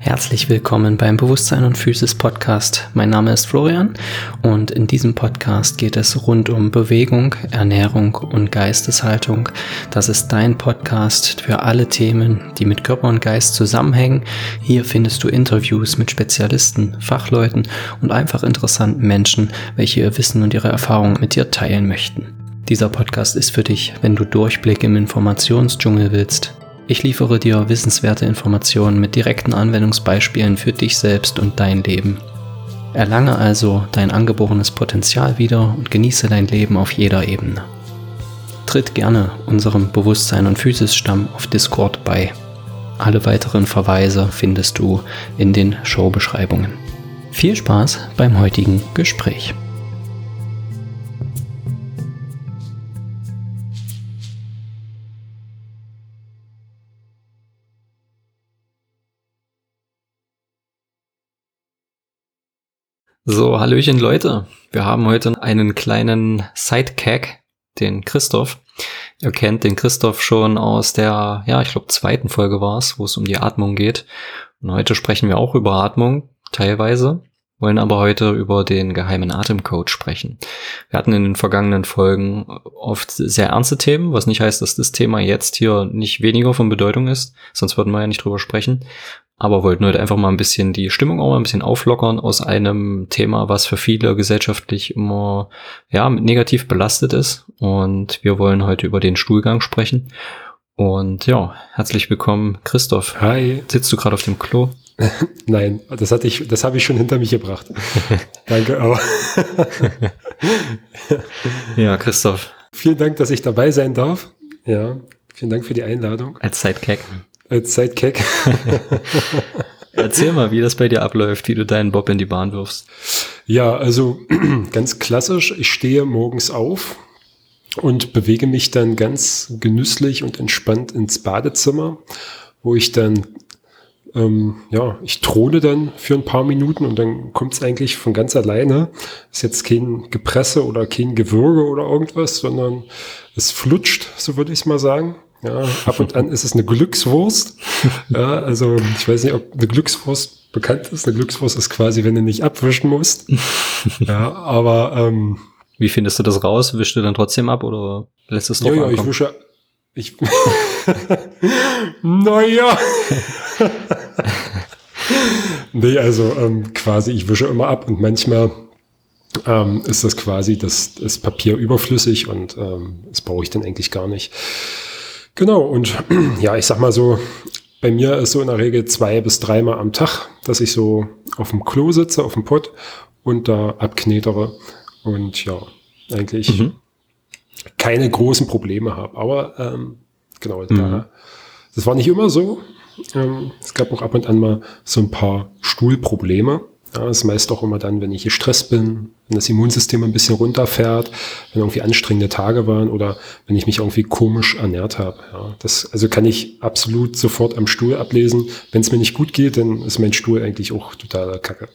Herzlich willkommen beim Bewusstsein und Physis Podcast. Mein Name ist Florian und in diesem Podcast geht es rund um Bewegung, Ernährung und Geisteshaltung. Das ist dein Podcast für alle Themen, die mit Körper und Geist zusammenhängen. Hier findest du Interviews mit Spezialisten, Fachleuten und einfach interessanten Menschen, welche ihr Wissen und ihre Erfahrungen mit dir teilen möchten. Dieser Podcast ist für dich, wenn du Durchblick im Informationsdschungel willst ich liefere dir wissenswerte Informationen mit direkten Anwendungsbeispielen für dich selbst und dein Leben. Erlange also dein angeborenes Potenzial wieder und genieße dein Leben auf jeder Ebene. Tritt gerne unserem Bewusstsein und Physis-Stamm auf Discord bei. Alle weiteren Verweise findest du in den Showbeschreibungen. Viel Spaß beim heutigen Gespräch. So, Hallöchen Leute. Wir haben heute einen kleinen Sidecack, den Christoph. Ihr kennt den Christoph schon aus der, ja, ich glaube, zweiten Folge war es, wo es um die Atmung geht. Und heute sprechen wir auch über Atmung, teilweise, wollen aber heute über den geheimen Atemcode sprechen. Wir hatten in den vergangenen Folgen oft sehr ernste Themen, was nicht heißt, dass das Thema jetzt hier nicht weniger von Bedeutung ist, sonst würden wir ja nicht drüber sprechen aber wollten heute einfach mal ein bisschen die Stimmung auch mal ein bisschen auflockern aus einem Thema, was für viele gesellschaftlich immer ja negativ belastet ist. Und wir wollen heute über den Stuhlgang sprechen. Und ja, herzlich willkommen, Christoph. Hi. Sitzt du gerade auf dem Klo? Nein, das hatte ich, das habe ich schon hinter mich gebracht. Danke, aber. ja, Christoph. Vielen Dank, dass ich dabei sein darf. Ja, vielen Dank für die Einladung. Als Sidekick als Sidekick. Erzähl mal, wie das bei dir abläuft, wie du deinen Bob in die Bahn wirfst. Ja, also ganz klassisch, ich stehe morgens auf und bewege mich dann ganz genüsslich und entspannt ins Badezimmer, wo ich dann, ähm, ja, ich throne dann für ein paar Minuten und dann kommt es eigentlich von ganz alleine. Ist jetzt kein Gepresse oder kein Gewürge oder irgendwas, sondern es flutscht, so würde ich es mal sagen. Ja, ab und an ist es eine Glückswurst. Ja, also ich weiß nicht, ob eine Glückswurst bekannt ist. Eine Glückswurst ist quasi, wenn du nicht abwischen musst. Ja, aber ähm, wie findest du das raus? Wischst du dann trotzdem ab oder lässt es noch Ja, ja, ich wische. Ich naja. nee, also ähm, quasi, ich wische immer ab und manchmal ähm, ist das quasi das, das Papier überflüssig und ähm, das brauche ich dann eigentlich gar nicht. Genau, und ja, ich sag mal so, bei mir ist so in der Regel zwei bis dreimal am Tag, dass ich so auf dem Klo sitze, auf dem Pott und da abknetere und ja, eigentlich mhm. keine großen Probleme habe. Aber ähm, genau, mhm. da, das war nicht immer so. Ähm, es gab auch ab und an mal so ein paar Stuhlprobleme. Ja, das ist meist auch immer dann, wenn ich gestresst bin, wenn das Immunsystem ein bisschen runterfährt, wenn irgendwie anstrengende Tage waren oder wenn ich mich irgendwie komisch ernährt habe. Ja, das also kann ich absolut sofort am Stuhl ablesen. Wenn es mir nicht gut geht, dann ist mein Stuhl eigentlich auch totaler Kacke.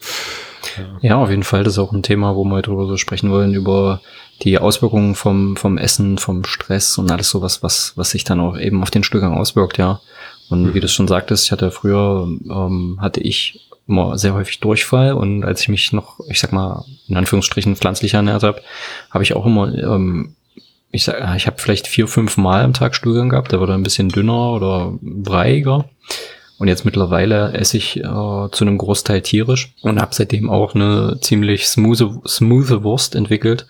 Ja. ja, auf jeden Fall. Das ist auch ein Thema, wo wir darüber so sprechen wollen, über die Auswirkungen vom, vom Essen, vom Stress und alles sowas, was, was sich dann auch eben auf den Stuhlgang auswirkt, ja. Und mhm. wie du schon sagtest, ich hatte früher, ähm, hatte ich immer sehr häufig Durchfall. Und als ich mich noch, ich sag mal, in Anführungsstrichen pflanzlich ernährt habe, habe ich auch immer, ähm, ich sag, ich habe vielleicht vier, fünf Mal am Tag Stuhlgang gehabt, der wurde ein bisschen dünner oder breiiger. Und jetzt mittlerweile esse ich äh, zu einem Großteil tierisch und habe seitdem auch eine ziemlich smooth, smooth Wurst entwickelt.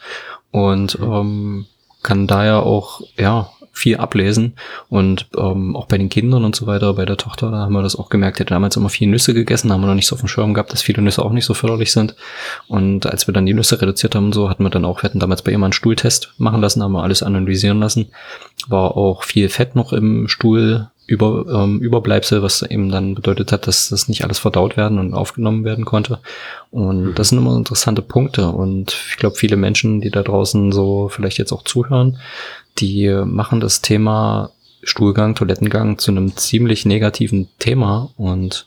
Und ähm, kann daher auch ja viel ablesen. Und ähm, auch bei den Kindern und so weiter, bei der Tochter, da haben wir das auch gemerkt, die hat damals immer viel Nüsse gegessen, haben wir noch nicht so auf dem Schirm gehabt, dass viele Nüsse auch nicht so förderlich sind. Und als wir dann die Nüsse reduziert haben und so, hatten wir dann auch, wir hatten damals bei ihr mal einen Stuhltest machen lassen, haben wir alles analysieren lassen. War auch viel Fett noch im Stuhl über, ähm, Überbleibsel, was eben dann bedeutet hat, dass das nicht alles verdaut werden und aufgenommen werden konnte. Und mhm. das sind immer interessante Punkte. Und ich glaube, viele Menschen, die da draußen so vielleicht jetzt auch zuhören, die machen das Thema Stuhlgang, Toilettengang zu einem ziemlich negativen Thema und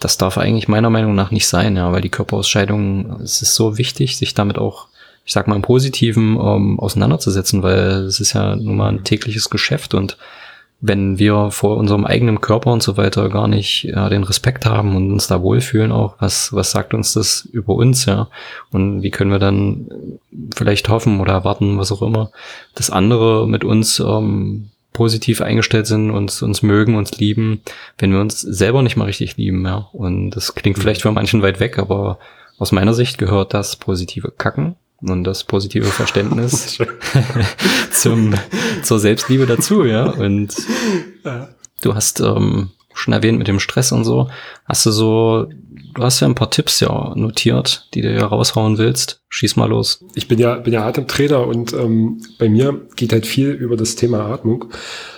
das darf eigentlich meiner Meinung nach nicht sein, ja, weil die Körperausscheidung, es ist so wichtig, sich damit auch, ich sag mal, im Positiven ähm, auseinanderzusetzen, weil es ist ja nun mal ein tägliches Geschäft und wenn wir vor unserem eigenen Körper und so weiter gar nicht ja, den Respekt haben und uns da wohlfühlen auch, was, was sagt uns das über uns, ja? Und wie können wir dann vielleicht hoffen oder erwarten, was auch immer, dass andere mit uns ähm, positiv eingestellt sind, uns, uns mögen, uns lieben, wenn wir uns selber nicht mal richtig lieben, ja. Und das klingt vielleicht für manchen weit weg, aber aus meiner Sicht gehört das positive Kacken und das positive Verständnis zum, zur Selbstliebe dazu, ja. Und du hast ähm, schon erwähnt mit dem Stress und so. Hast du so, du hast ja ein paar Tipps ja notiert, die du ja raushauen willst. Schieß mal los. Ich bin ja, bin ja Atemtrainer und ähm, bei mir geht halt viel über das Thema Atmung.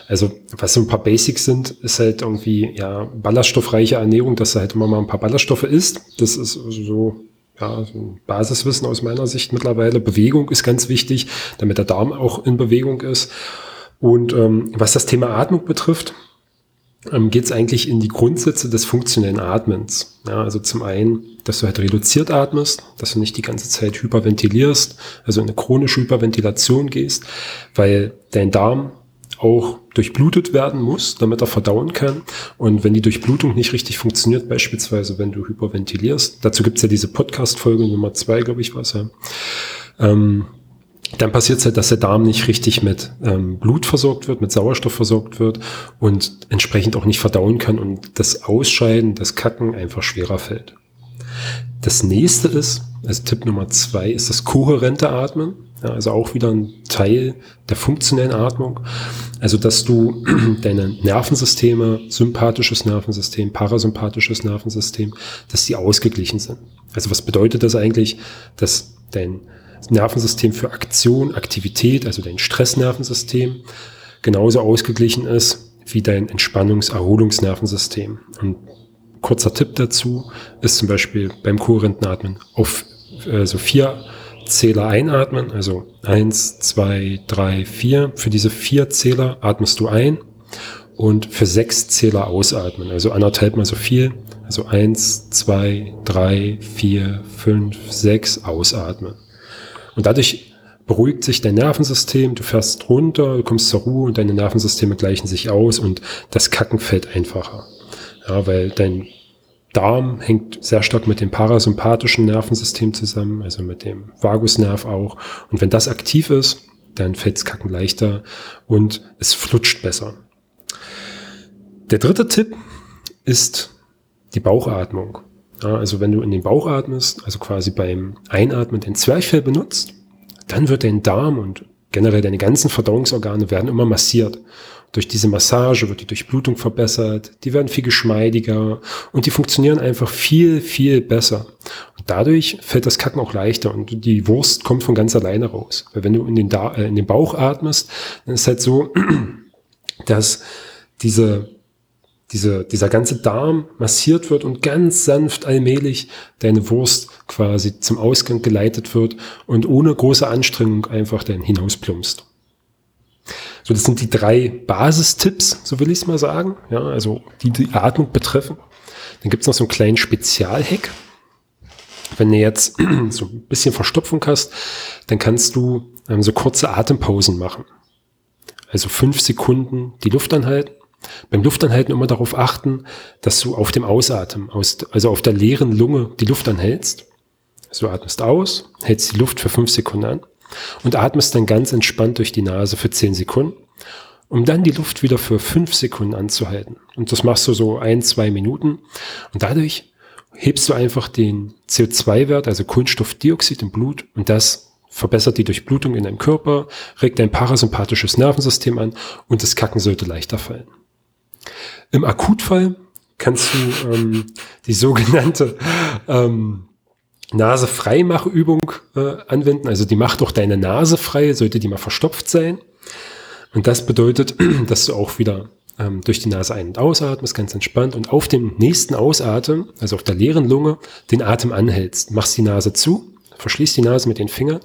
Also was so ein paar Basics sind, ist halt irgendwie ja ballaststoffreiche Ernährung, dass du halt immer mal ein paar Ballaststoffe isst. Das ist so ja, so ein Basiswissen aus meiner Sicht mittlerweile. Bewegung ist ganz wichtig, damit der Darm auch in Bewegung ist. Und ähm, was das Thema Atmung betrifft, ähm, geht es eigentlich in die Grundsätze des funktionellen Atmens. Ja, also zum einen, dass du halt reduziert atmest, dass du nicht die ganze Zeit hyperventilierst, also in eine chronische Hyperventilation gehst, weil dein Darm auch durchblutet werden muss, damit er verdauen kann. Und wenn die Durchblutung nicht richtig funktioniert, beispielsweise wenn du hyperventilierst, dazu gibt's ja diese Podcast-Folge Nummer zwei, glaube ich, was ja. Ähm, dann passiert es halt, dass der Darm nicht richtig mit ähm, Blut versorgt wird, mit Sauerstoff versorgt wird und entsprechend auch nicht verdauen kann und das Ausscheiden, das Kacken einfach schwerer fällt. Das nächste ist, also Tipp Nummer zwei, ist das kohärente Atmen. Ja, also auch wieder ein Teil der funktionellen Atmung. Also, dass du deine Nervensysteme, sympathisches Nervensystem, parasympathisches Nervensystem, dass die ausgeglichen sind. Also, was bedeutet das eigentlich, dass dein Nervensystem für Aktion, Aktivität, also dein Stressnervensystem, genauso ausgeglichen ist wie dein Entspannungs-Erholungsnervensystem. Und kurzer Tipp dazu ist zum Beispiel beim kohärenten Atmen auf äh, so vier Zähler einatmen, also eins, zwei, drei, vier. Für diese vier Zähler atmest du ein und für sechs Zähler ausatmen, also anderthalb mal so viel. Also eins, zwei, drei, vier, fünf, sechs ausatmen. Und dadurch beruhigt sich dein Nervensystem, du fährst runter, du kommst zur Ruhe und deine Nervensysteme gleichen sich aus und das Kacken fällt einfacher. Ja, weil dein Darm hängt sehr stark mit dem parasympathischen Nervensystem zusammen, also mit dem Vagusnerv auch. Und wenn das aktiv ist, dann fällt's Kacken leichter und es flutscht besser. Der dritte Tipp ist die Bauchatmung. Ja, also wenn du in den Bauch atmest, also quasi beim Einatmen den Zwerchfell benutzt, dann wird dein Darm und generell deine ganzen Verdauungsorgane werden immer massiert. Durch diese Massage wird die Durchblutung verbessert, die werden viel geschmeidiger und die funktionieren einfach viel, viel besser. Und dadurch fällt das Kacken auch leichter und die Wurst kommt von ganz alleine raus. Weil wenn du in den, da äh, in den Bauch atmest, dann ist halt so, dass diese diese, dieser ganze Darm massiert wird und ganz sanft allmählich deine Wurst quasi zum Ausgang geleitet wird und ohne große Anstrengung einfach dann hinausplumpst. So, das sind die drei Basistipps, so will ich es mal sagen, ja, also die die Atmung betreffen. Dann gibt's noch so einen kleinen Spezialhack. Wenn du jetzt so ein bisschen Verstopfung hast, dann kannst du ähm, so kurze Atempausen machen. Also fünf Sekunden die Luft anhalten beim Luftanhalten immer darauf achten, dass du auf dem Ausatmen, also auf der leeren Lunge, die Luft anhältst. Also du atmest aus, hältst die Luft für fünf Sekunden an und atmest dann ganz entspannt durch die Nase für zehn Sekunden, um dann die Luft wieder für fünf Sekunden anzuhalten. Und das machst du so ein, zwei Minuten und dadurch hebst du einfach den CO2-Wert, also Kohlenstoffdioxid im Blut und das verbessert die Durchblutung in deinem Körper, regt dein parasympathisches Nervensystem an und das Kacken sollte leichter fallen. Im Akutfall kannst du ähm, die sogenannte ähm, Nase-Freimache-Übung äh, anwenden. Also die macht doch deine Nase frei, sollte die mal verstopft sein. Und das bedeutet, dass du auch wieder ähm, durch die Nase ein- und ausatmest, ganz entspannt. Und auf dem nächsten Ausatmen, also auf der leeren Lunge, den Atem anhältst. Machst die Nase zu, verschließt die Nase mit den Fingern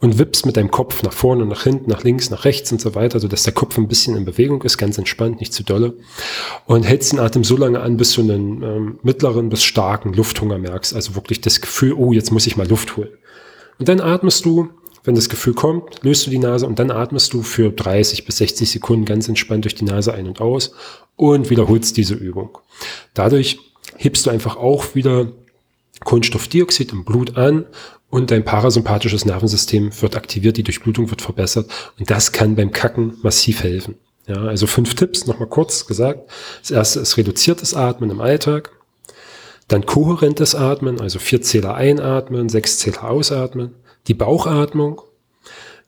und wippst mit deinem Kopf nach vorne, nach hinten, nach links, nach rechts und so weiter, so dass der Kopf ein bisschen in Bewegung ist, ganz entspannt, nicht zu dolle. Und hältst den Atem so lange an, bis du einen ähm, mittleren bis starken Lufthunger merkst. Also wirklich das Gefühl, oh, jetzt muss ich mal Luft holen. Und dann atmest du Wenn das Gefühl kommt, löst du die Nase und dann atmest du für 30 bis 60 Sekunden ganz entspannt durch die Nase ein und aus und wiederholst diese Übung. Dadurch hebst du einfach auch wieder Kohlenstoffdioxid im Blut an und dein parasympathisches Nervensystem wird aktiviert, die Durchblutung wird verbessert und das kann beim Kacken massiv helfen. Ja, also fünf Tipps, nochmal kurz gesagt. Das erste ist reduziertes Atmen im Alltag. Dann kohärentes Atmen, also vier Zähler einatmen, sechs Zähler ausatmen. Die Bauchatmung.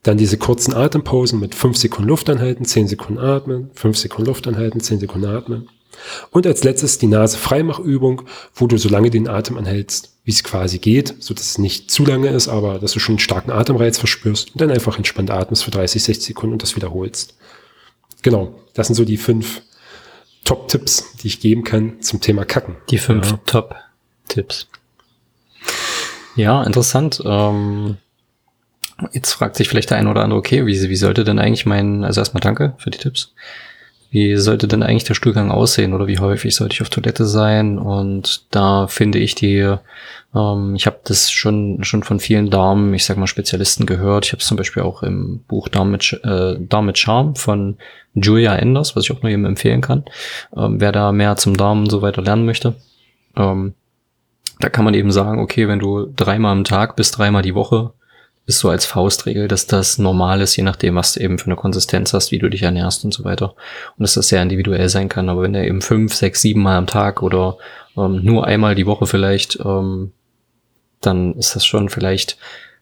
Dann diese kurzen Atempausen mit fünf Sekunden Luft anhalten, zehn Sekunden atmen, fünf Sekunden Luft anhalten, zehn Sekunden atmen. Und als letztes die Nase-Freimachübung, wo du so lange den Atem anhältst, wie es quasi geht, so dass es nicht zu lange ist, aber dass du schon einen starken Atemreiz verspürst und dann einfach entspannt atmest für 30, 60 Sekunden und das wiederholst. Genau, das sind so die fünf Top-Tipps, die ich geben kann zum Thema Kacken. Die fünf ja. Top-Tipps. Ja, interessant. Ähm, jetzt fragt sich vielleicht der eine oder andere, okay, wie, wie sollte denn eigentlich mein, also erstmal danke für die Tipps. Wie sollte denn eigentlich der Stuhlgang aussehen oder wie häufig sollte ich auf Toilette sein? Und da finde ich die ähm, ich habe das schon, schon von vielen Damen, ich sag mal Spezialisten gehört. Ich habe es zum Beispiel auch im Buch Darm mit, äh, Darm mit Charme von Julia Enders, was ich auch nur jedem empfehlen kann. Ähm, wer da mehr zum Darm und so weiter lernen möchte. Ähm, da kann man eben sagen, okay, wenn du dreimal am Tag bis dreimal die Woche ist so als Faustregel, dass das normal ist, je nachdem, was du eben für eine Konsistenz hast, wie du dich ernährst und so weiter. Und dass das sehr individuell sein kann. Aber wenn der eben fünf, sechs, sieben Mal am Tag oder ähm, nur einmal die Woche vielleicht ähm, dann ist das schon vielleicht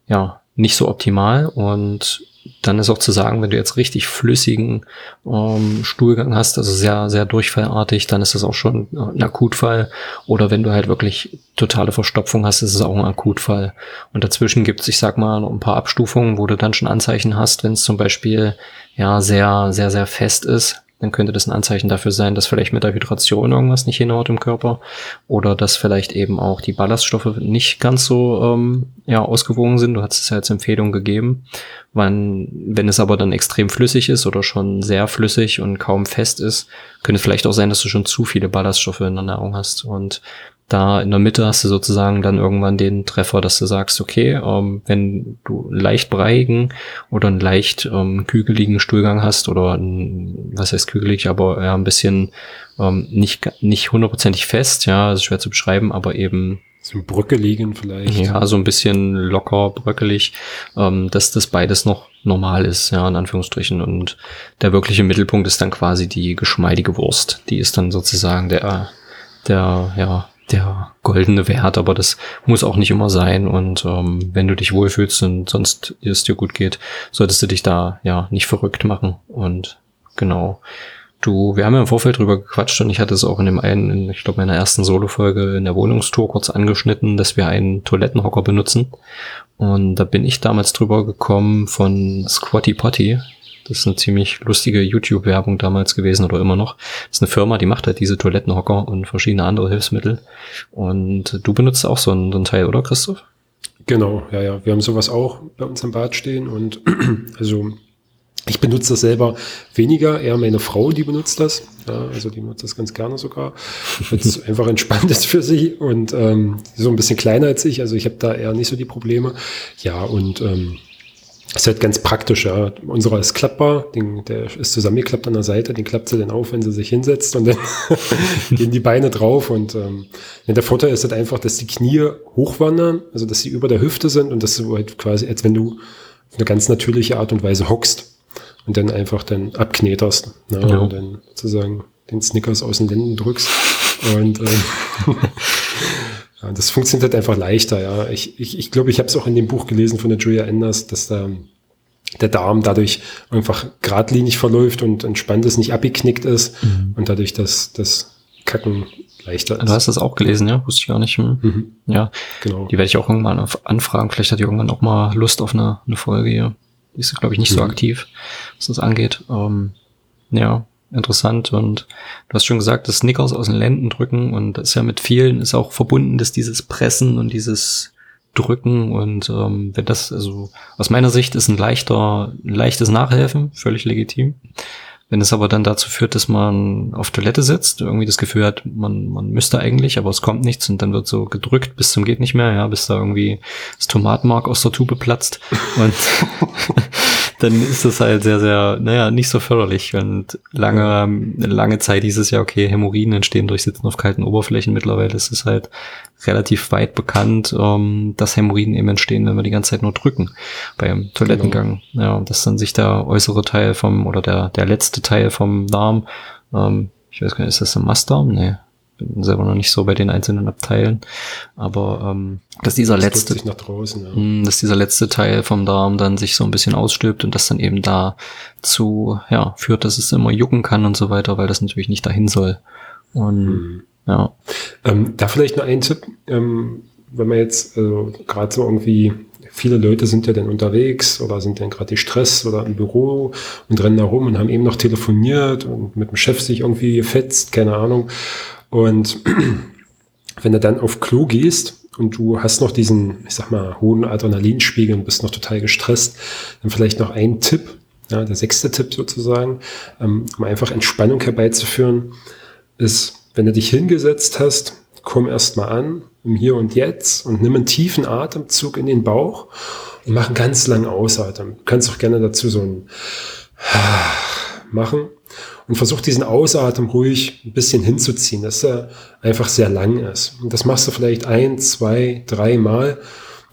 ja nicht so optimal und dann ist auch zu sagen, wenn du jetzt richtig flüssigen ähm, Stuhlgang hast, also sehr, sehr durchfallartig, dann ist das auch schon ein Akutfall. Oder wenn du halt wirklich totale Verstopfung hast, ist es auch ein Akutfall. Und dazwischen gibt es, ich sag mal, noch ein paar Abstufungen, wo du dann schon Anzeichen hast, wenn es zum Beispiel ja sehr, sehr, sehr fest ist, dann könnte das ein Anzeichen dafür sein, dass vielleicht mit der Hydration irgendwas nicht hinhaut im Körper oder dass vielleicht eben auch die Ballaststoffe nicht ganz so ähm, ja, ausgewogen sind. Du hast es ja als Empfehlung gegeben. Wann, wenn es aber dann extrem flüssig ist oder schon sehr flüssig und kaum fest ist, könnte es vielleicht auch sein, dass du schon zu viele Ballaststoffe in der Nahrung hast. Und da in der Mitte hast du sozusagen dann irgendwann den Treffer, dass du sagst, okay, ähm, wenn du einen leicht breiigen oder einen leicht ähm, kügeligen Stuhlgang hast oder ein, was heißt kügelig, aber ja, ein bisschen ähm, nicht nicht hundertprozentig fest, ja, das ist schwer zu beschreiben, aber eben so ein bröckeligen vielleicht. Ja, so ein bisschen locker, bröckelig, ähm, dass das beides noch normal ist, ja, in Anführungsstrichen. Und der wirkliche Mittelpunkt ist dann quasi die geschmeidige Wurst. Die ist dann sozusagen der, der, ja, der goldene Wert, aber das muss auch nicht immer sein. Und ähm, wenn du dich wohlfühlst und sonst es dir gut geht, solltest du dich da ja nicht verrückt machen. Und genau. Du, wir haben ja im Vorfeld drüber gequatscht und ich hatte es auch in dem einen, in, ich glaube, meiner ersten Solo-Folge in der Wohnungstour kurz angeschnitten, dass wir einen Toilettenhocker benutzen. Und da bin ich damals drüber gekommen von Squatty Potty. Das ist eine ziemlich lustige YouTube-Werbung damals gewesen oder immer noch. Das ist eine Firma, die macht halt diese Toilettenhocker und verschiedene andere Hilfsmittel. Und du benutzt auch so ein, so ein Teil, oder Christoph? Genau, ja, ja. Wir haben sowas auch bei uns im Bad stehen und also ich benutze das selber weniger, eher meine Frau, die benutzt das. Ja, also die benutzt das ganz gerne sogar, weil es einfach entspannt ist für sie und ähm, so ein bisschen kleiner als ich. Also ich habe da eher nicht so die Probleme. Ja, und ähm, ist halt ganz praktisch, ja. Unserer ist klappbar, den, der ist zusammengeklappt an der Seite, den klappt sie dann auf, wenn sie sich hinsetzt und dann gehen die Beine drauf. Und ähm, der Vorteil ist halt einfach, dass die Knie hochwandern, also dass sie über der Hüfte sind und dass du halt quasi, als wenn du auf eine ganz natürliche Art und Weise hockst und dann einfach dann abkneterst. Ne? Ja. Und dann sozusagen den Snickers aus den Wänden drückst. Und ähm, das funktioniert halt einfach leichter, ja. Ich, ich, ich glaube, ich habe es auch in dem Buch gelesen von der Julia Enders, dass da der Darm dadurch einfach geradlinig verläuft und entspannt ist, nicht abgeknickt ist mhm. und dadurch das, das Kacken leichter ist. Du hast das auch gelesen, ja? Wusste ich gar nicht. Hm. Mhm. Ja, genau. Die werde ich auch irgendwann anfragen. Vielleicht hat die irgendwann auch mal Lust auf eine, eine Folge hier. Die ist, glaube ich, nicht mhm. so aktiv, was das angeht. Ähm, ja, interessant und du hast schon gesagt, das Snickers aus den Lenden drücken und das ist ja mit vielen ist auch verbunden, dass dieses Pressen und dieses Drücken und ähm, wenn das, also aus meiner Sicht ist ein leichter, ein leichtes Nachhelfen, völlig legitim. Wenn es aber dann dazu führt, dass man auf Toilette sitzt, irgendwie das Gefühl hat, man, man müsste eigentlich, aber es kommt nichts und dann wird so gedrückt bis zum geht nicht mehr, ja, bis da irgendwie das Tomatenmark aus der Tube platzt und dann ist das halt sehr, sehr, naja, nicht so förderlich. Und lange, lange Zeit hieß es ja, okay, Hämorrhoiden entstehen durch Sitzen auf kalten Oberflächen. Mittlerweile ist es halt relativ weit bekannt, ähm, dass Hämorrhoiden eben entstehen, wenn wir die ganze Zeit nur drücken beim Toilettengang. Genau. Ja, dass dann sich der äußere Teil vom, oder der, der letzte Teil vom Darm, ähm, ich weiß gar nicht, ist das ein Mastdarm? Nee bin selber noch nicht so bei den einzelnen Abteilen, aber ähm, dass dieser das letzte, draußen, ja. mh, hm, dass dieser letzte Teil vom Darm dann sich so ein bisschen ausstülpt und das dann eben dazu ja führt, dass es immer jucken kann und so weiter, weil das natürlich nicht dahin soll. Und mhm. ja. Ähm, da vielleicht noch ein Tipp, ähm, wenn man jetzt also, gerade so irgendwie viele Leute sind ja dann unterwegs oder sind dann gerade Stress oder im Büro und rennen da rum und haben eben noch telefoniert und mit dem Chef sich irgendwie gefetzt, keine Ahnung. Und wenn du dann auf Klo gehst und du hast noch diesen, ich sag mal, hohen Adrenalinspiegel und bist noch total gestresst, dann vielleicht noch ein Tipp, ja, der sechste Tipp sozusagen, ähm, um einfach Entspannung herbeizuführen, ist, wenn du dich hingesetzt hast, komm erstmal an, im Hier und Jetzt und nimm einen tiefen Atemzug in den Bauch und mach einen ganz langen Ausatmen. Du kannst auch gerne dazu so ein machen und versuch diesen Ausatmen ruhig ein bisschen hinzuziehen, dass er einfach sehr lang ist. Und das machst du vielleicht ein, zwei, drei Mal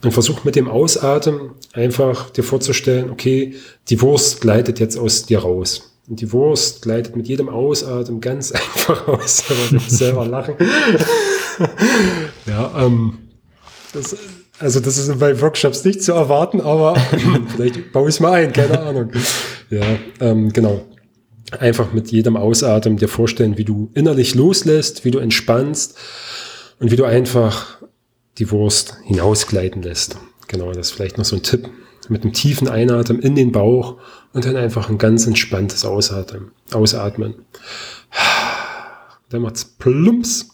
und versuch mit dem Ausatmen einfach dir vorzustellen, okay, die Wurst gleitet jetzt aus dir raus. Und die Wurst gleitet mit jedem Ausatmen ganz einfach aus, aber selber lachen. Ja, ähm, das, also das ist bei Workshops nicht zu erwarten, aber vielleicht baue ich es mal ein, keine Ahnung. Ja, ähm, genau einfach mit jedem Ausatmen dir vorstellen, wie du innerlich loslässt, wie du entspannst und wie du einfach die Wurst hinausgleiten lässt. Genau, das ist vielleicht noch so ein Tipp. Mit einem tiefen Einatmen in den Bauch und dann einfach ein ganz entspanntes Ausatmen. Ausatmen. Dann macht's plumps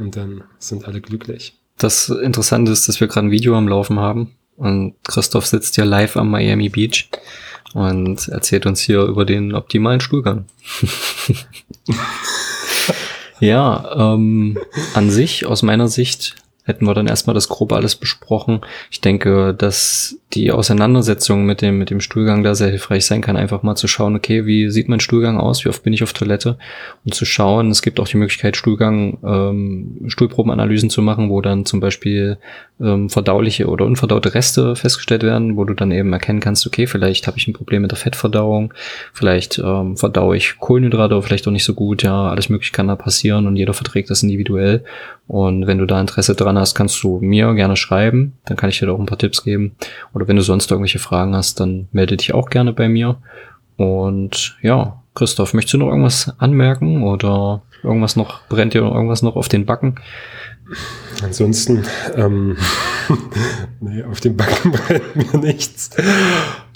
und dann sind alle glücklich. Das Interessante ist, dass wir gerade ein Video am Laufen haben und Christoph sitzt ja live am Miami Beach und erzählt uns hier über den optimalen Stuhlgang. ja, ähm, an sich, aus meiner Sicht, hätten wir dann erstmal das grob alles besprochen. Ich denke, dass die Auseinandersetzung mit dem, mit dem Stuhlgang da sehr hilfreich sein kann, einfach mal zu schauen, okay, wie sieht mein Stuhlgang aus, wie oft bin ich auf Toilette? Und zu schauen, es gibt auch die Möglichkeit, Stuhlgang, ähm, Stuhlprobenanalysen zu machen, wo dann zum Beispiel ähm, verdauliche oder unverdaute Reste festgestellt werden, wo du dann eben erkennen kannst, okay, vielleicht habe ich ein Problem mit der Fettverdauung, vielleicht ähm, verdaue ich Kohlenhydrate, vielleicht auch nicht so gut, ja, alles mögliche kann da passieren und jeder verträgt das individuell. Und wenn du da Interesse dran hast, kannst du mir gerne schreiben, dann kann ich dir da auch ein paar Tipps geben oder wenn du sonst irgendwelche Fragen hast, dann melde dich auch gerne bei mir. Und ja, Christoph, möchtest du noch irgendwas anmerken oder irgendwas noch, brennt dir irgendwas noch auf den Backen? Ansonsten, ähm, nee, auf den Backen brennt mir nichts.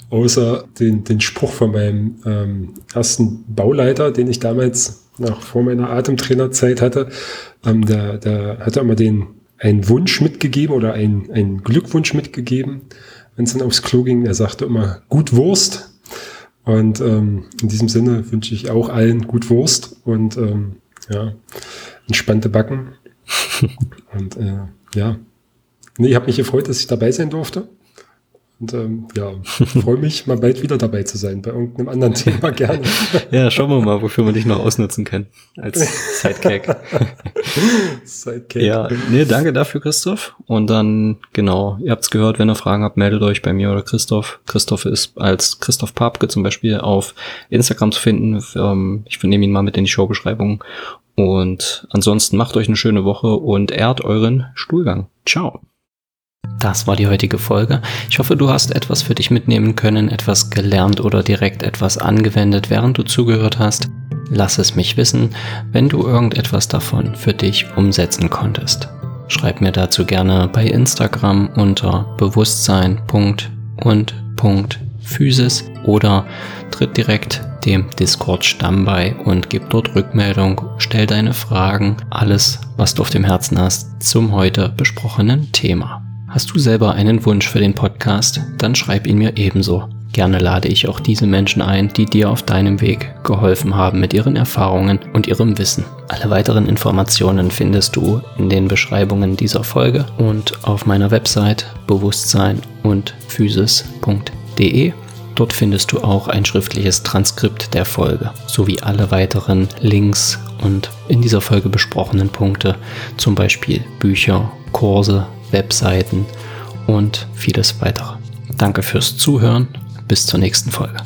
Außer den, den Spruch von meinem ähm, ersten Bauleiter, den ich damals noch vor meiner Atemtrainerzeit hatte. Ähm, der, der hatte immer den einen Wunsch mitgegeben oder einen, einen Glückwunsch mitgegeben wenn es dann aufs Klo ging. Er sagte immer gut Wurst. Und ähm, in diesem Sinne wünsche ich auch allen gut Wurst und ähm, ja, entspannte Backen. und äh, ja, nee, ich habe mich gefreut, dass ich dabei sein durfte. Und ähm, ja, freue mich, mal bald wieder dabei zu sein, bei irgendeinem anderen Thema gerne. ja, schauen wir mal, wofür man dich noch ausnutzen kann als Sidekick. Sidekick. Ja, nee, danke dafür, Christoph. Und dann, genau, ihr habt's gehört, wenn ihr Fragen habt, meldet euch bei mir oder Christoph. Christoph ist als Christoph Papke zum Beispiel auf Instagram zu finden. Ähm, ich nehme ihn mal mit in die Showbeschreibung. Und ansonsten macht euch eine schöne Woche und ehrt euren Stuhlgang. Ciao. Das war die heutige Folge. Ich hoffe, du hast etwas für dich mitnehmen können, etwas gelernt oder direkt etwas angewendet, während du zugehört hast. Lass es mich wissen, wenn du irgendetwas davon für dich umsetzen konntest. Schreib mir dazu gerne bei Instagram unter bewusstsein.und.physis oder tritt direkt dem Discord-Stamm bei und gib dort Rückmeldung, stell deine Fragen, alles, was du auf dem Herzen hast, zum heute besprochenen Thema. Hast du selber einen Wunsch für den Podcast? Dann schreib ihn mir ebenso Gerne lade ich auch diese Menschen ein, die dir auf deinem Weg geholfen haben mit ihren Erfahrungen und ihrem Wissen. Alle weiteren Informationen findest du in den Beschreibungen dieser Folge und auf meiner Website bewusstsein und physis.de. Dort findest du auch ein schriftliches Transkript der Folge sowie alle weiteren Links und in dieser Folge besprochenen Punkte, zum Beispiel Bücher, Kurse, Webseiten und vieles weitere. Danke fürs Zuhören bis zur nächsten Folge.